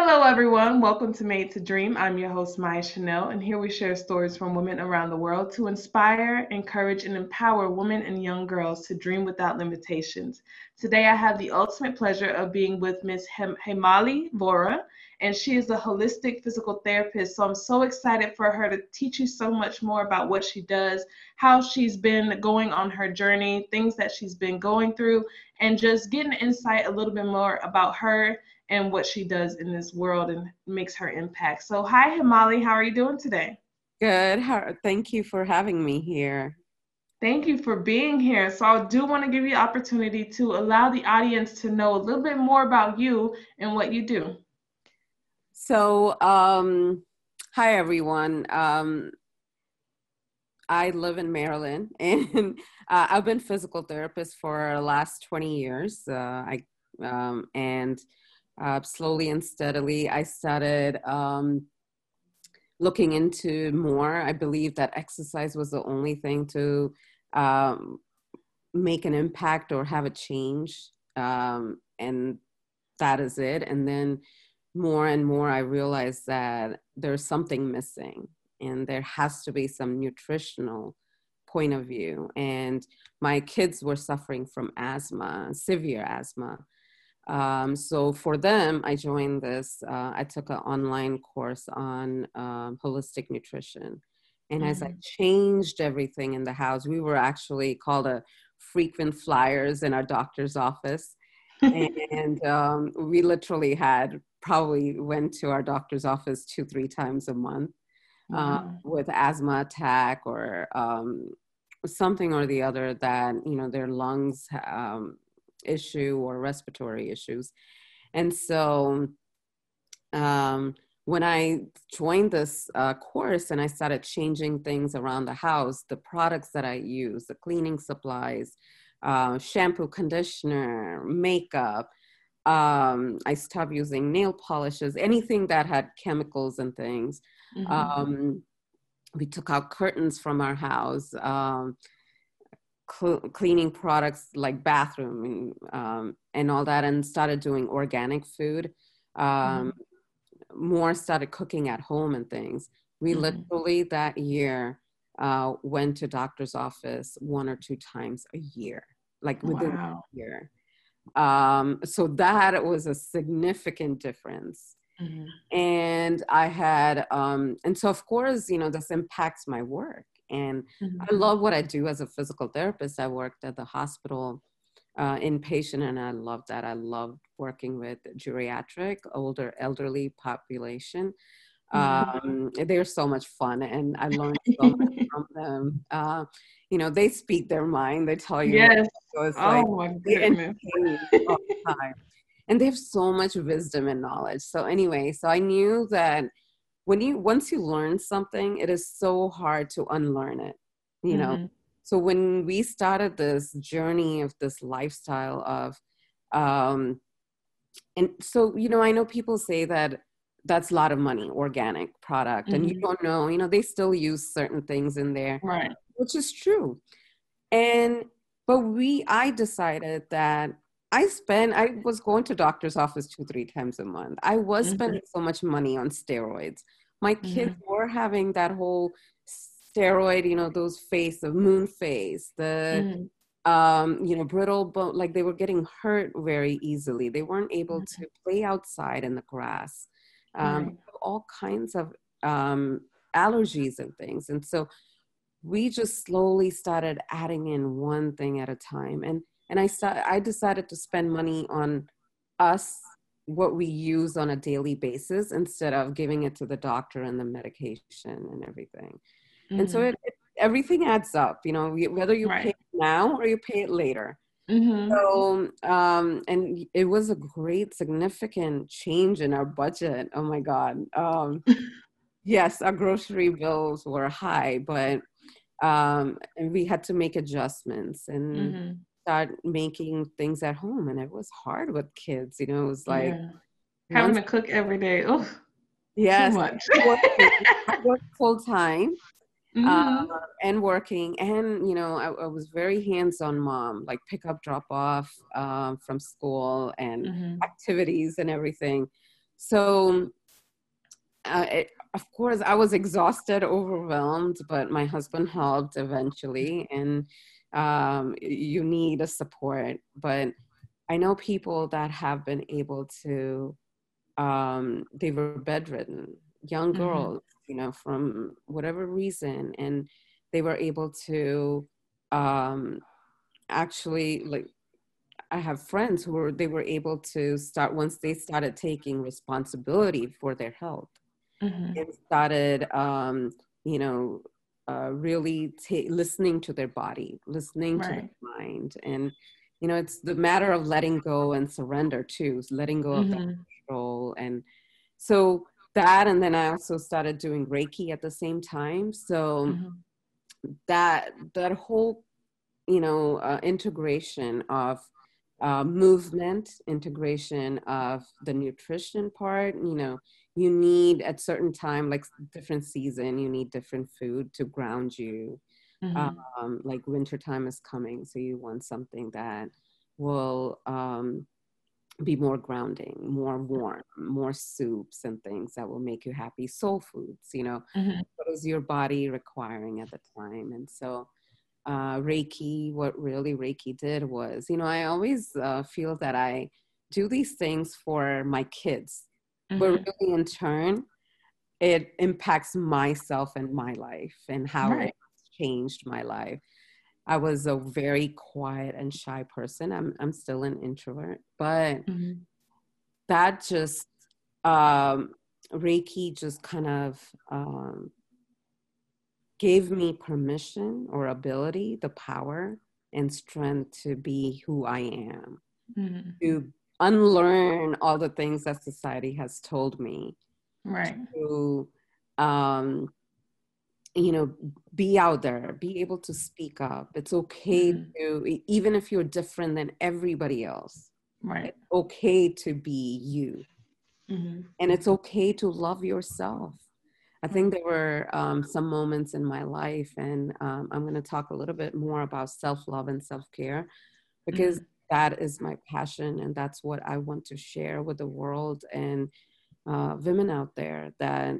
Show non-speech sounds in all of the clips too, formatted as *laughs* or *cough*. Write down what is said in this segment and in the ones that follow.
Hello, everyone. Welcome to Made to Dream. I'm your host, Maya Chanel, and here we share stories from women around the world to inspire, encourage, and empower women and young girls to dream without limitations. Today, I have the ultimate pleasure of being with Ms. Hemali Vora, and she is a holistic physical therapist. So I'm so excited for her to teach you so much more about what she does, how she's been going on her journey, things that she's been going through, and just getting insight a little bit more about her and what she does in this world and makes her impact. So, hi, Himali, how are you doing today? Good. How, thank you for having me here. Thank you for being here. So, I do want to give you opportunity to allow the audience to know a little bit more about you and what you do. So, um, hi, everyone. Um, I live in Maryland *laughs* and uh, I've been physical therapist for the last 20 years. Uh, I um, and uh, slowly and steadily, I started um, looking into more. I believe that exercise was the only thing to um, make an impact or have a change. Um, and that is it. And then more and more, I realized that there's something missing and there has to be some nutritional point of view. And my kids were suffering from asthma, severe asthma. Um, so for them, I joined this. Uh, I took an online course on um, holistic nutrition. And mm-hmm. as I mm-hmm. changed everything in the house, we were actually called a frequent flyers in our doctor's office. *laughs* and um, we literally had probably went to our doctor's office two, three times a month uh, with asthma attack or um, something or the other that, you know, their lungs um, issue or respiratory issues. And so um, when I joined this uh, course and I started changing things around the house, the products that I use, the cleaning supplies, uh, shampoo, conditioner, makeup, um, I stopped using nail polishes, anything that had chemicals and things. Mm-hmm. Um, we took out curtains from our house. Um, cl- cleaning products like bathroom and, um, and all that and started doing organic food um, mm-hmm. more started cooking at home and things we mm-hmm. literally that year uh, went to doctor's office one or two times a year like within wow. a year um, so that was a significant difference mm-hmm. and i had um, and so of course you know this impacts my work and mm-hmm. I love what I do as a physical therapist. I worked at the hospital uh, inpatient, and I love that. I love working with geriatric, older, elderly population. Mm-hmm. Um, they're so much fun, and I learned *laughs* so much from them. Uh, you know, they speak their mind. They tell you. Yes. So it's oh like, my goodness. The and they have so much wisdom and knowledge. So anyway, so I knew that when you once you learn something it is so hard to unlearn it you know mm-hmm. so when we started this journey of this lifestyle of um and so you know i know people say that that's a lot of money organic product mm-hmm. and you mm-hmm. don't know you know they still use certain things in there right which is true and but we i decided that I spent, I was going to doctor's office two, three times a month. I was mm-hmm. spending so much money on steroids. My kids mm-hmm. were having that whole steroid, you know, those face, the moon face, the, mm-hmm. um, you know, brittle bone, like they were getting hurt very easily. They weren't able to mm-hmm. play outside in the grass. Um, right. All kinds of um, allergies and things. And so we just slowly started adding in one thing at a time. And and I started, I decided to spend money on us what we use on a daily basis instead of giving it to the doctor and the medication and everything. Mm-hmm. And so mm-hmm. it, it, everything adds up, you know, whether you right. pay it now or you pay it later. Mm-hmm. So, um, and it was a great, significant change in our budget. Oh my God. Um, *laughs* yes, our grocery bills were high, but um, and we had to make adjustments. And mm-hmm start making things at home and it was hard with kids you know it was like yeah. having to cook every day oh yes much. *laughs* work full time mm-hmm. uh, and working and you know I, I, was very hands-on mom like pick up drop off um, from school and mm-hmm. activities and everything so uh, it, of course i was exhausted overwhelmed but my husband helped eventually and um, you need a support but i know people that have been able to um, they were bedridden young mm-hmm. girls mm-hmm. you know from whatever reason and they were able to um, actually like I have friends who were they were able to start once they started taking responsibility for their health mm-hmm. and started um, you know uh, really t- listening to their body, listening right. to their mind, and you know it's the matter of letting go and surrender too, letting go mm-hmm. of that control, and so that, and then I also started doing Reiki at the same time, so. Mm-hmm. That that whole you know uh, integration of uh, movement integration of the nutrition part you know you need at certain time like different season you need different food to ground you mm-hmm. um, like winter time is coming so you want something that will um, be more grounding more warm more soups and things that will make you happy soul foods you know mm-hmm. what is your body requiring at the time and so uh, reiki what really reiki did was you know i always uh, feel that i do these things for my kids mm-hmm. but really in turn it impacts myself and my life and how right. it's changed my life i was a very quiet and shy person i'm, I'm still an introvert but mm-hmm. that just um, reiki just kind of um, gave me permission or ability the power and strength to be who i am mm-hmm. to unlearn all the things that society has told me right. to um you know be out there be able to speak up. It's okay mm to even if you're different than everybody else right. it's okay to be you. Mm-hmm. and it's okay to love yourself. I think there were um, some moments in my life and um, i'm going to talk a little bit more about self-love and self-care because mm-hmm that is my passion and that's what i want to share with the world and uh, women out there that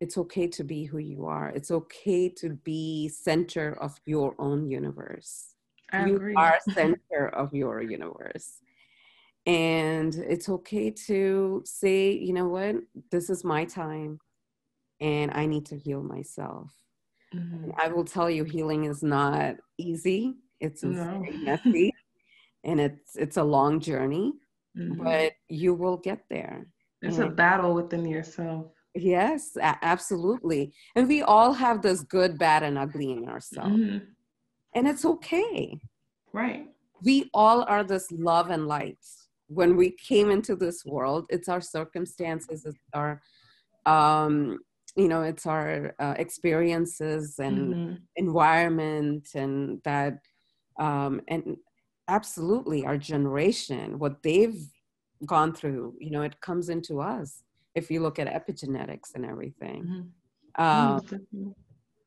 it's okay to be who you are. It's okay to be center of your own universe. I you agree. are *laughs* center of your universe. And it's okay to say you know what? This is my time and i need to heal myself. Mm-hmm. i will tell you healing is not easy it's no. messy and it's it's a long journey, mm-hmm. but you will get there. It's and a battle within yourself. Yes, absolutely. And we all have this good, bad, and ugly in ourselves. Mm-hmm. And it's okay. Right. We all are this love and light. When we came into this world, it's our circumstances, it's our um, you know, it's our uh, experiences and mm-hmm. environment and that um, and absolutely our generation what they've gone through you know it comes into us if you look at epigenetics and everything. Mm-hmm. um,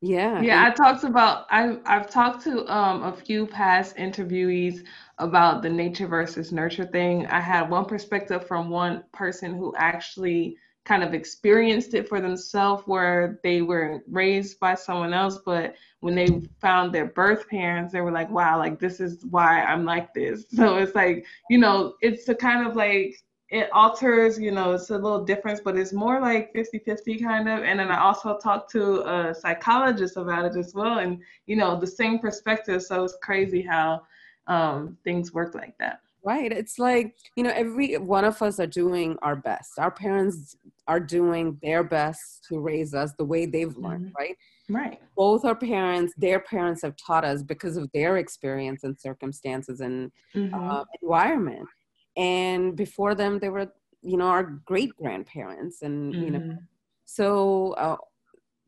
yeah yeah and- i talked about I, i've talked to um, a few past interviewees about the nature versus nurture thing. I had one perspective from one person who actually kind of experienced it for themselves where they were raised by someone else but when they found their birth parents they were like wow like this is why i'm like this. *laughs* So it's like you know it's a kind of like it alters you know it's a little difference but it's more like 50 50 kind of. And then i also talked to a psychologist about it as well and you know the same perspective. So it's crazy how um, things work like that right it's like you know every one of us are doing our best our parents are doing their best to raise us the way they've learned mm-hmm. right right both our parents their parents have taught us because of their experience and circumstances and mm-hmm. uh, environment and before them they were you know our great grandparents and mm-hmm. you know mm-hmm. so uh,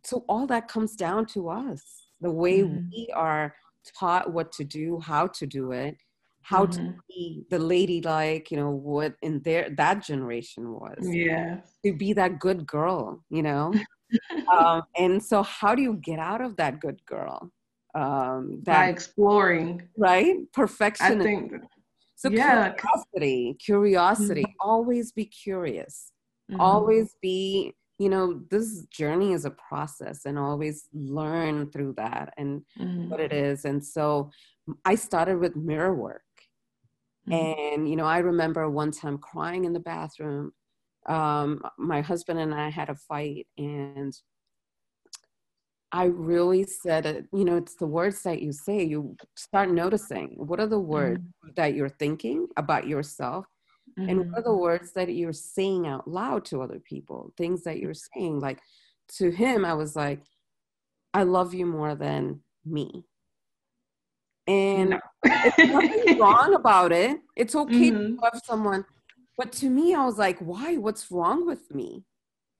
so all that comes down to us the way mm-hmm. we are taught what to do how to do it how mm-hmm. to be the ladylike, you know, what in their that generation was. Yeah. To be that good girl, you know. *laughs* um, and so how do you get out of that good girl? Um that, by exploring. Right? Perfection. I think So yeah. curiosity, curiosity, mm-hmm. always be curious. Mm-hmm. Always be, you know, this journey is a process and always learn through that and mm-hmm. what it is. And so I started with mirror work. Mm-hmm. And, you know, I remember one time crying in the bathroom. Um, my husband and I had a fight, and I really said, it, you know, it's the words that you say. You start noticing what are the words mm-hmm. that you're thinking about yourself, mm-hmm. and what are the mm-hmm. words that you're saying out loud to other people, things that you're saying. Like to him, I was like, I love you more than me. And it's nothing *laughs* wrong about it. It's okay mm-hmm. to love someone. But to me, I was like, why? What's wrong with me?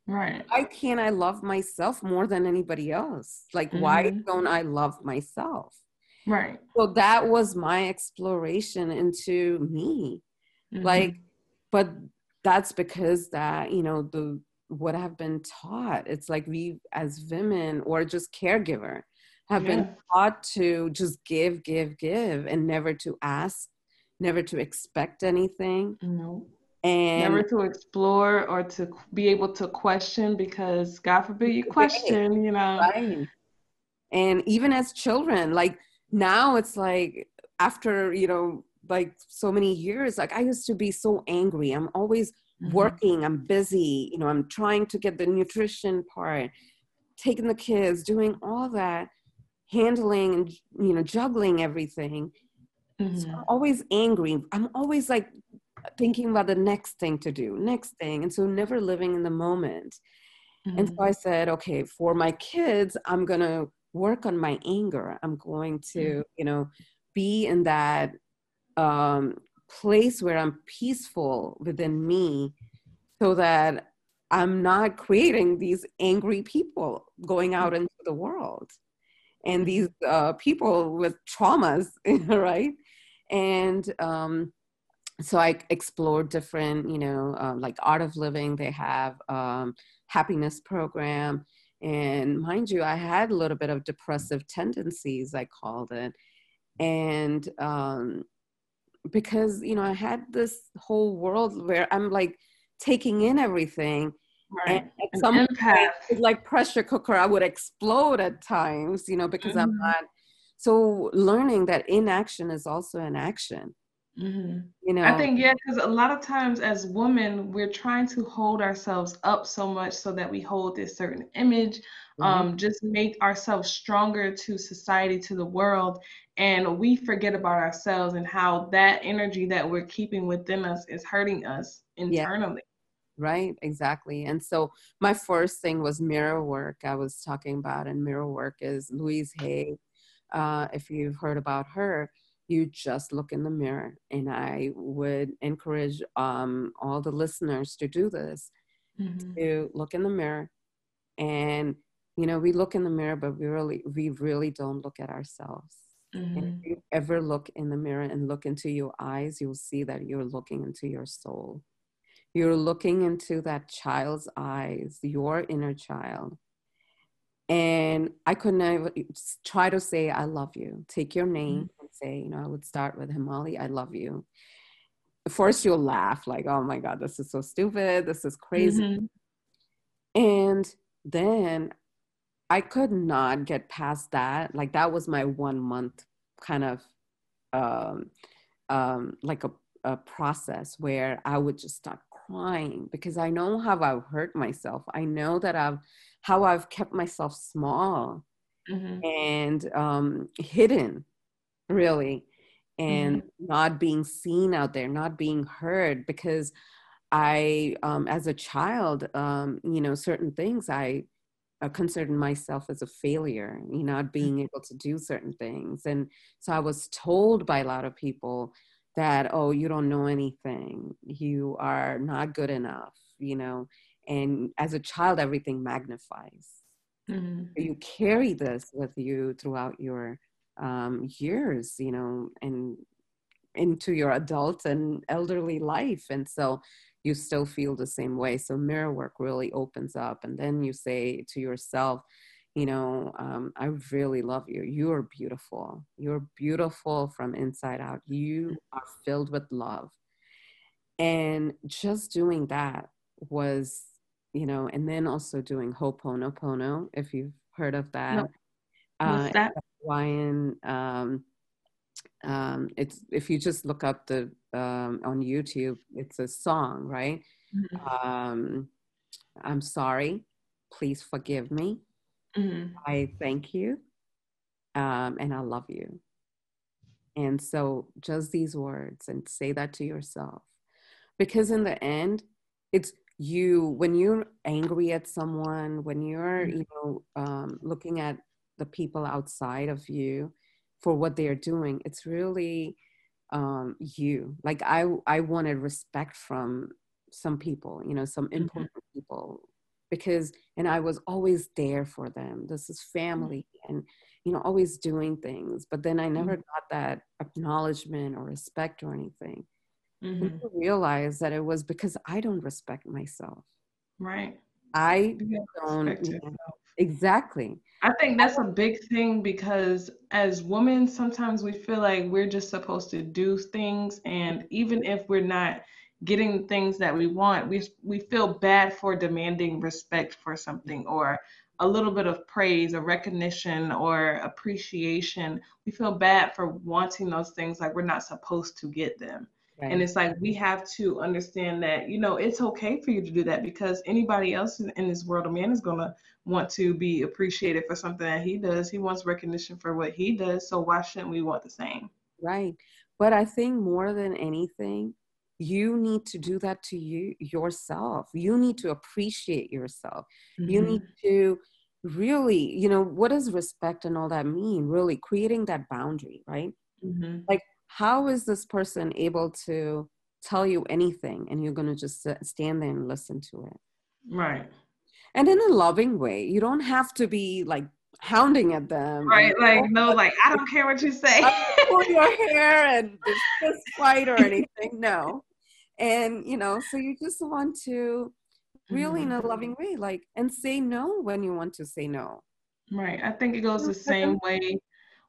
Right. Why can't I love myself more than anybody else? Like, mm-hmm. why don't I love myself? Right. So that was my exploration into me. Mm-hmm. Like, but that's because that, you know, the what I've been taught. It's like we as women or just caregiver have yeah. been taught to just give, give, give and never to ask, never to expect anything. No and never to explore or to be able to question because god forbid you question you know right. and even as children like now it's like after you know like so many years like i used to be so angry i'm always mm-hmm. working i'm busy you know i'm trying to get the nutrition part taking the kids doing all that handling and you know juggling everything mm-hmm. so i'm always angry i'm always like thinking about the next thing to do, next thing. And so never living in the moment. Mm-hmm. And so mm-hmm. I said, okay, for my kids, I'm going to work on my anger. I'm going to, mm-hmm. you know, be in that um, place where I'm peaceful within me so that I'm not creating these angry people going out into the world and these uh, people with traumas, *laughs* right? And um, so I explored different, you know, um, like Art of Living. They have um, happiness program, and mind you, I had a little bit of depressive tendencies. I called it, and um, because you know I had this whole world where I'm like taking in everything. Right. And at some point, like pressure cooker, I would explode at times, you know, because mm-hmm. I'm not. So learning that inaction is also an action Mm-hmm. You know, I think yeah, because a lot of times as women, we're trying to hold ourselves up so much so that we hold this certain image, mm-hmm. um, just make ourselves stronger to society, to the world, and we forget about ourselves and how that energy that we're keeping within us is hurting us internally. Right, exactly. And so my first thing was mirror work. I was talking about, and mirror work is Louise Hay. Uh, if you've heard about her, you just look in the mirror. And I would encourage um, all the listeners to do this mm-hmm. to look in the mirror. And, you know, we look in the mirror, but we really, we really don't look at ourselves. Mm-hmm. And if you ever look in the mirror and look into your eyes, you'll see that you're looking into your soul. You're looking into that child's eyes, your inner child. And I could never try to say, I love you. Take your name mm-hmm. and say, you know, I would start with Himali, I love you. First, you'll laugh, like, oh my God, this is so stupid. This is crazy. Mm-hmm. And then I could not get past that. Like, that was my one month kind of um, um, like a, a process where I would just start crying because I know how I've hurt myself. I know that I've how I've kept myself small mm-hmm. and um, hidden, really, and mm-hmm. not being seen out there, not being heard because I, um, as a child, um, you know, certain things I uh, considered myself as a failure, you know, not mm-hmm. being able to do certain things. And so I was told by a lot of people that, oh, you don't know anything, you are not good enough, you know, and as a child everything magnifies. Mm-hmm. you carry this with you throughout your um, years you know and into your adult and elderly life and so you still feel the same way. So mirror work really opens up and then you say to yourself you know, um, I really love you. You are beautiful. You're beautiful from inside out. You are filled with love. And just doing that was, you know, and then also doing Ho'oponopono, if you've heard of that. No. What's uh, that? Hawaiian, um, um, it's if you just look up the um, on YouTube, it's a song, right? Mm-hmm. Um, I'm sorry, please forgive me. Mm-hmm. I thank you um, and I love you. And so just these words and say that to yourself. Because in the end, it's you, when you're angry at someone, when you're, mm-hmm. you know, um, looking at the people outside of you for what they're doing, it's really um, you. Like I, I wanted respect from some people, you know, some mm-hmm. important mm-hmm. people because and i was always there for them this is mm. family and you know always doing things but then i never mm-hmm. got that acknowledgement or respect or anything mm-hmm. and realize that it was because i don't respect myself right i don't you know, exactly i think that's a big thing because as women sometimes we feel like we're just supposed to do things and even if we're not getting things that we want, we we feel bad for demanding respect for something or a little bit of praise or recognition or appreciation. We feel bad for wanting those things like we're not supposed to get them. Right. And it's like we have to understand that, you know, it's okay for you to do that because anybody else in, in this world, a man is going to want to be appreciated for something that he does. He wants recognition for what he does. So why shouldn't we want the same? Right. But I think more than anything, you need to do that to you yourself you need to appreciate yourself mm-hmm. you need to really you know what does respect and all that mean really creating that boundary right mm-hmm. like how is this person able to tell you anything and you're going to just stand there and listen to it right and in a loving way you don't have to be like hounding at them. Right, like *laughs* no, like I don't care what you say. pull your hair and *laughs* fist fight or anything. No, and you know so you just want to really in a mm-hmm. loving way like and say no when you want to say no. Right i think it goes the same way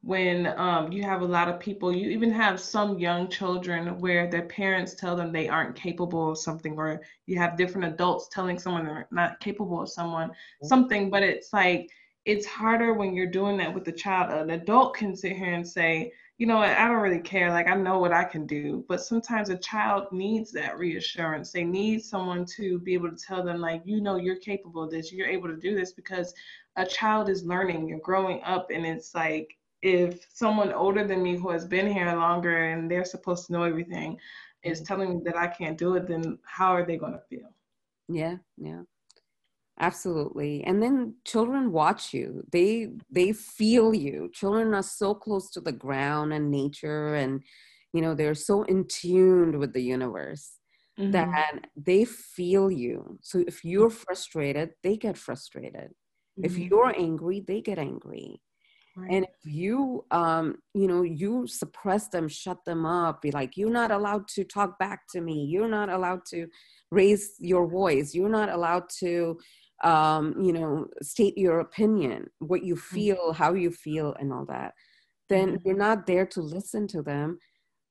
when um, you have a lot of people you even have some young children where their parents tell them they aren't capable of something or you have different adults telling someone they're not capable of someone something but it's like it's harder when you're doing that with a child. An adult can sit here and say you know what, I don't really care. Like, I know what I can do. But sometimes a child needs that reassurance. They need someone to be able to tell them, like, you know, you're capable of this, you're able to do this because a child is learning, you're growing up. And it's like, if someone older than me who has been here longer and they're supposed to know everything is mm-hmm. telling me that I can't do it, then how are they going to feel? Yeah, yeah absolutely and then children watch you they they feel you children are so close to the ground and nature and you know they're so in tuned with the universe mm-hmm. that they feel you so if you're frustrated they get frustrated mm-hmm. if you're angry they get angry Right. And if you, um, you know, you suppress them, shut them up, be like, you're not allowed to talk back to me. You're not allowed to raise your voice. You're not allowed to, um, you know, state your opinion, what you mm-hmm. feel, how you feel, and all that, then mm-hmm. you're not there to listen to them,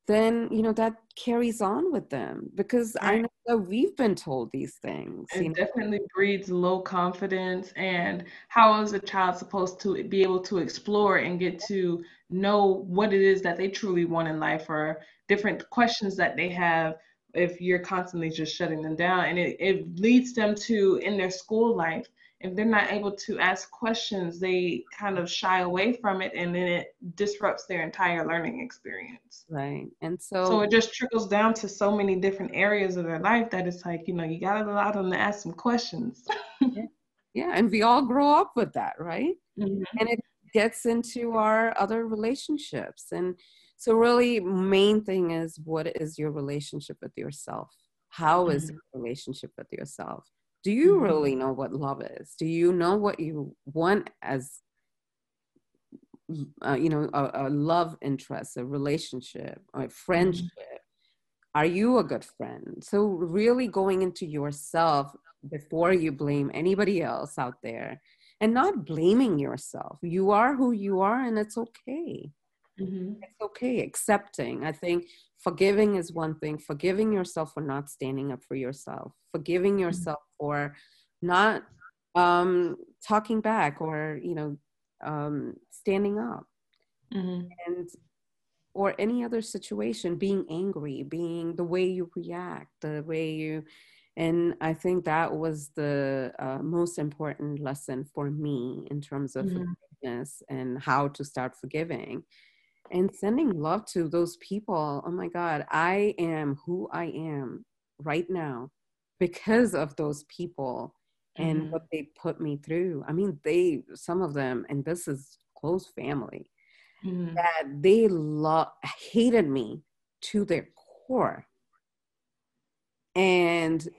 then, you know, that carries on with them because right. I know that we've been told these things. It you know? definitely breeds low confidence. And how is a child supposed to be able to explore and get to know what it is that they truly want in life or different questions that they have? If you're constantly just shutting them down and it, it leads them to in their school life if they're not able to ask questions they kind of shy away from it and then it disrupts their entire learning experience right and so so it just trickles down to so many different areas of their life that it's like you know you got to allow them to ask some questions *laughs* yeah. yeah and we all grow up with that right mm-hmm. and it gets into our other relationships and so really main thing is what is your relationship with yourself How is mm-hmm. your relationship with yourself do you mm-hmm. really know what love is do you know what you want as uh, you know a, a, love interest a relationship a mm-hmm. friendship mm-hmm. are you a good friend so really going into yourself before you blame anybody else out there and not blaming yourself. You are who you are, and it's okay. Mm-hmm. It's okay. Accepting. I think forgiving is one thing. Forgiving yourself for not standing up for yourself. Forgiving mm-hmm. yourself mm-hmm. for not um, talking back or you know um, standing up. Mm-hmm. And or any other situation, being angry, being the way you react, the way you and i think that was the uh, most important lesson for me in terms of mm-hmm. forgiveness and how to start forgiving and sending love to those people oh my god i am who i am right now because of those people and mm-hmm. what they put me through i mean they some of them and this is close family mm-hmm. that they lo- hated me to their core and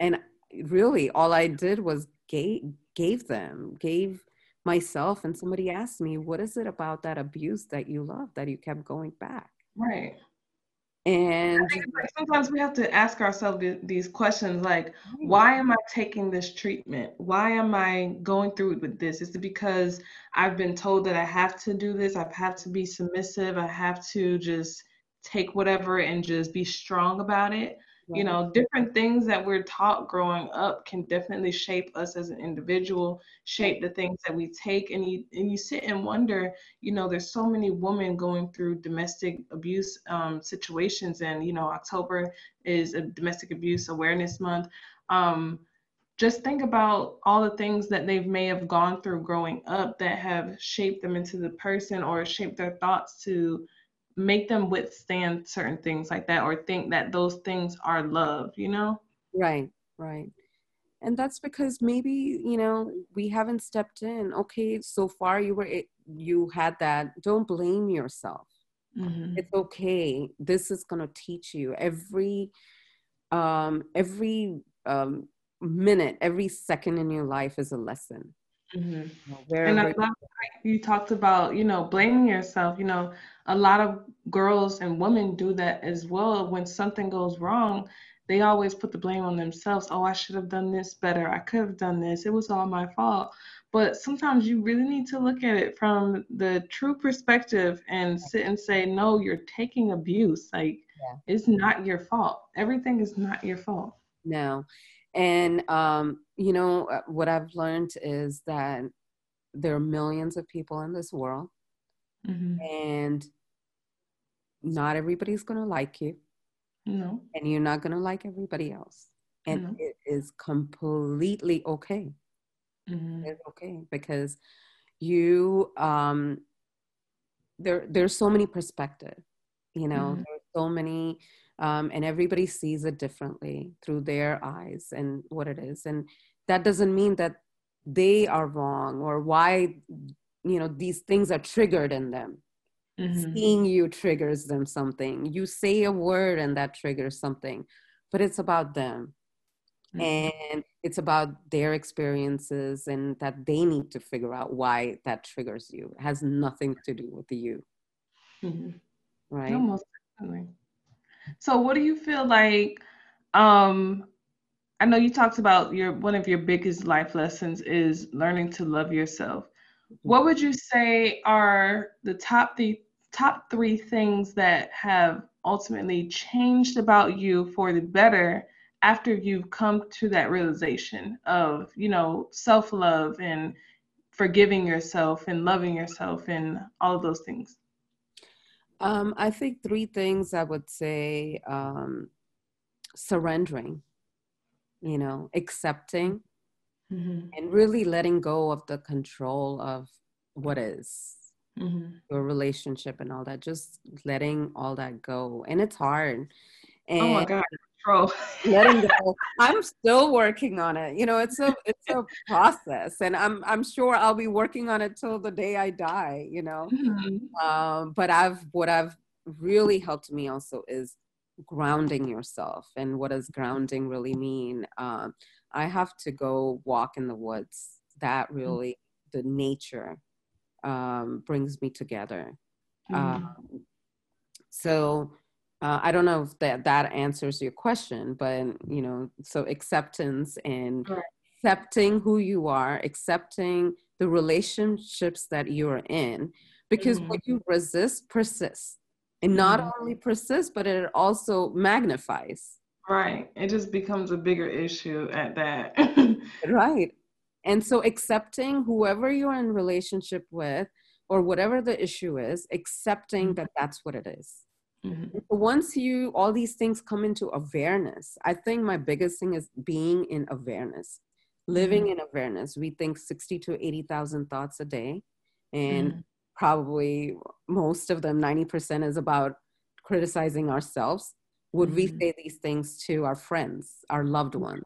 and really all i did was gave gave them gave myself and somebody asked me what is it about that abuse that you love that you kept going back? Right. And like sometimes we have to ask ourselves these questions like why am i taking this treatment? Why am i going through with this? Is it because i've been told that i have to do this? I have to be submissive? I have to just take whatever and just be strong about it you know different things that we're taught growing up can definitely shape us as an individual shape the things that we take and you and you sit and wonder you know there's so many women going through domestic abuse um, situations and you know october is a domestic abuse awareness month. Um, just think about all the things that they may have gone through growing up that have shaped them into the person or shaped their thoughts to make them withstand certain things like that or think that those things are love, you know? Right, right. And that's because maybe, you know, we haven't stepped in. Okay, so far you were you had that. Don't blame yourself. Mm-hmm. It's okay. This is going to teach you every um every um minute, every second in your life is a lesson. Mm-hmm. and I love you talked about, you know, blaming yourself. You know, a lot of girls and women do that as well. When something goes wrong, they always put the blame on themselves. Oh, I should have done this better. I could have done this. It was all my fault. But sometimes you really need to look at it from the true perspective and sit and say, no, you're taking abuse. Like, yeah. it's not your fault. Everything is not your fault. No. And, um, you know, uh, what I've learned is that there are millions of people in this world. Mm-hmm. And not everybody's going to like you. No. And you're not going to like everybody else. And no. it is completely okay. Mm-hmm. It's okay because you um there there's so many perspective, you know, mm-hmm. there's so many um, and everybody sees it differently through their eyes and what it is and that doesn't mean that they are wrong or why you know these things are triggered in them mm-hmm. seeing you triggers them something you say a word and that triggers something but it's about them mm-hmm. and it's about their experiences and that they need to figure out why that triggers you it has nothing to do with you mm-hmm. right almost definitely so what do you feel like um I know you talked about your one of your biggest life lessons is learning to love yourself. Mm-hmm. What would you say are the top the top 3 things that have ultimately changed about you for the better after you've come to that realization of, you know, self-love and forgiving yourself and loving yourself and all of those things? Um, I think three things I would say um, surrendering, you know, accepting, mm-hmm. and really letting go of the control of what is mm-hmm. your relationship and all that, just letting all that go. And it's hard. And oh my God control. *laughs* letting go. *laughs* I'm still working on it. You know, it's a it's a process, and I'm I'm sure I'll be working on it till the day I die. You know, mm-hmm. um, but I've what I've really helped me also is grounding yourself. And what does grounding really mean? Um, I have to go walk in the woods. That mm-hmm. really the nature um, brings me together. Mm-hmm. Um, so uh, I don't know if that that answers your question, but you know, so acceptance and right. accepting who you are, accepting the relationships that you're in, because mm-hmm. what you resist persists. And not mm-hmm. only persists, but it also magnifies. Right. It just becomes a bigger issue at that. *laughs* right. And so accepting whoever you're in relationship with or whatever the issue is, accepting mm-hmm. that that's what it is. Mm-hmm. Once you, all these things come into awareness, I think my biggest thing is being in awareness, living mm-hmm. in awareness. We think 60 to 80,000 thoughts a day, and mm-hmm. probably most of them, 90% is about criticizing ourselves. Would we mm-hmm. say these things to our friends, our loved mm-hmm. ones?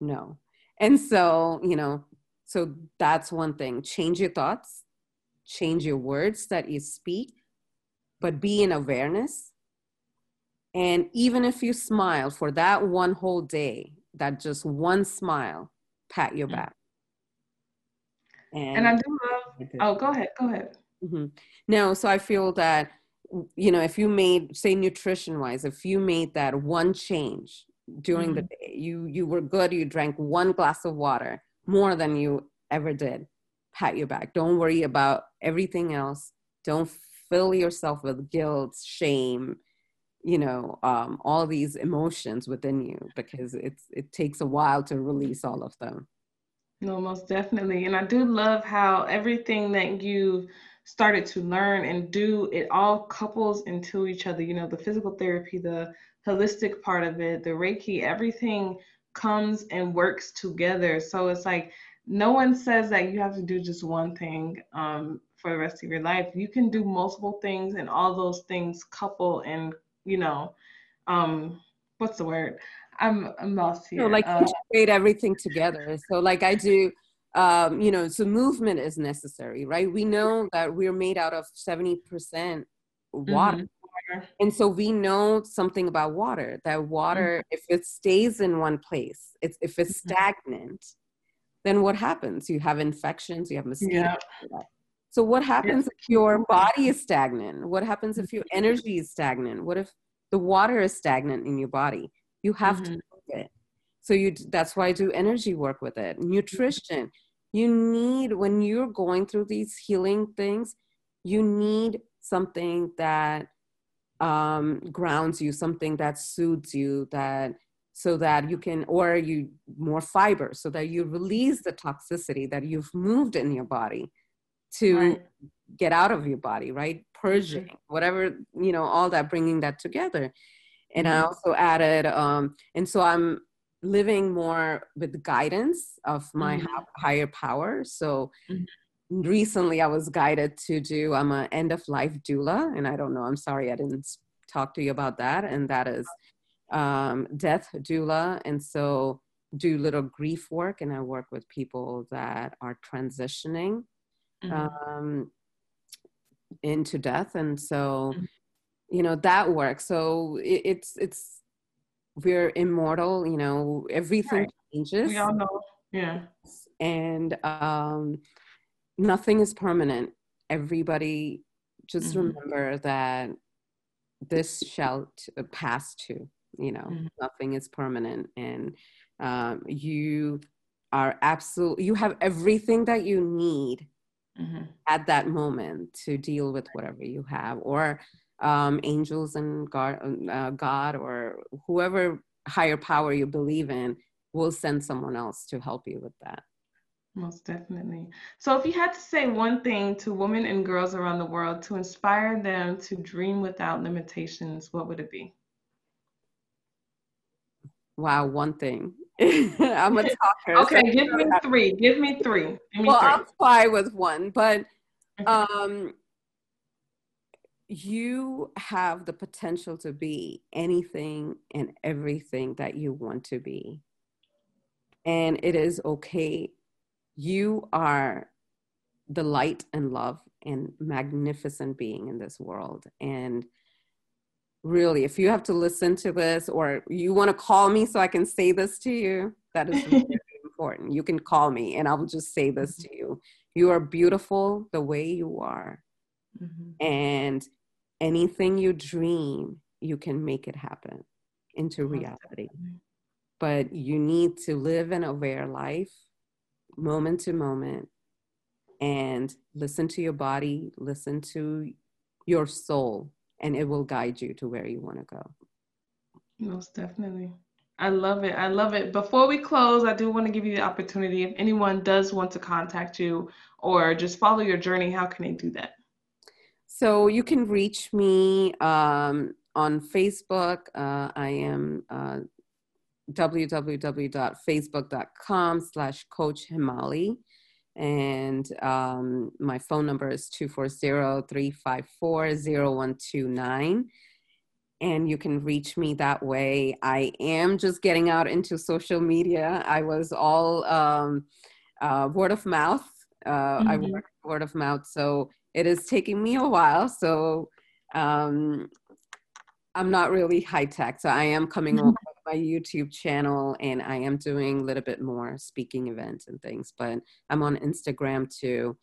No. And so, you know, so that's one thing. Change your thoughts, change your words that you speak, but be in awareness. And even if you smile for that one whole day, that just one smile, pat your back. And, and I do love, oh, go ahead, go ahead. Mm-hmm. No, so I feel that, you know, if you made, say, nutrition wise, if you made that one change during mm-hmm. the day, you, you were good, you drank one glass of water more than you ever did, pat your back. Don't worry about everything else. Don't fill yourself with guilt, shame, you know, um, all these emotions within you because it's it takes a while to release all of them. No, most definitely. And I do love how everything that you started to learn and do, it all couples into each other. You know, the physical therapy, the holistic part of it, the Reiki, everything comes and works together. So it's like no one says that you have to do just one thing um, for the rest of your life. You can do multiple things, and all those things couple and you know, um, what's the word? I'm I'm lost here. So like uh, integrate everything together. So like I do. Um, you know, so movement is necessary, right? We know that we're made out of 70% water. Mm-hmm. And so we know something about water that water, mm-hmm. if it stays in one place, it's, if it's mm-hmm. stagnant, then what happens? You have infections, you have mosquitoes. Yeah. So what happens if your body is stagnant? What happens if your mm-hmm. energy is stagnant? What if the water is stagnant in your body? You have mm-hmm. to move it. So you that's why I do energy work with it. Nutrition. You need when you're going through these healing things, you need something that um, grounds you, something that soothes you, that so that you can or you more fiber so that you release the toxicity that you've moved in your body to right. get out of your body right purging mm-hmm. whatever you know all that bringing that together and mm-hmm. i also added um and so i'm living more with guidance of my mm-hmm. higher power so mm-hmm. Recently i was guided to do i'm an end of life doula and i don't know i'm sorry i didn't talk to you about that and that is um, death doula, and so do little grief work, and I work with people that are transitioning mm-hmm. um, into death, and so mm-hmm. you know that work. So it, it's it's we're immortal, you know, everything right. changes. We all know, yeah, and um, nothing is permanent. Everybody, just mm-hmm. remember that this shall t- pass too you know mm-hmm. nothing is permanent and um, you are absolutely you have everything that you need mm-hmm. at that moment to deal with whatever you have or um, angels and god, uh, god or whoever higher power you believe in will send someone else to help you with that most definitely. So, if you had to say one thing to women and girls around the world to inspire them to dream without limitations, what would it be? Wow, one thing. *laughs* I'm a *laughs* talker. okay, so give me three. Give me three. Give me well, three. I'll try with one, but um, you have the potential to be anything and everything that you want to be. And it is okay. You are the light and love and magnificent being in this world. And really if you have to listen to this or you want to call me so i can say this to you that is really *laughs* important. You can call me and i will just say this to you. You are beautiful the way you are. Mm-hmm. and anything you dream you can make it happen into reality. but you need to live an aware life moment to moment and listen to your body, listen to your soul, and it will guide you to where you want to go. Most definitely. I love it. I love it. Before we close, I do want to give you the opportunity if anyone does want to contact you or just follow your journey, how can they do that? So you can reach me um, on Facebook. Uh, I am uh, www.facebook.com slash coach himali. And um, my phone number is 240-354-0129 and you can reach me that way. I am just getting out into social media. I was all um, uh, word of mouth. Uh, mm-hmm. i work word of mouth. So it is taking me a while. So um, i'm not really high tech. So i am coming mm-hmm. with my youtube channel and i am doing a little bit more speaking events and things but i'm on instagram too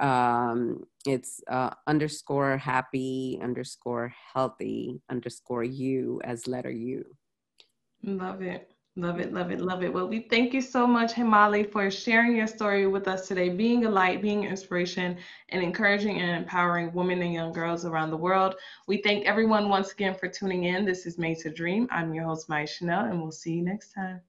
um, it's uh, underscore happy underscore healthy underscore you as letter U. Love it. Love it, love it, love it. Well, we thank you so much, Himali, for sharing your story with us today, being a light, being an inspiration, and encouraging and empowering women and young girls around the world. We thank everyone once again for tuning in. This is Made to Dream. I'm your host, Maya Chanel, and we'll see you next time.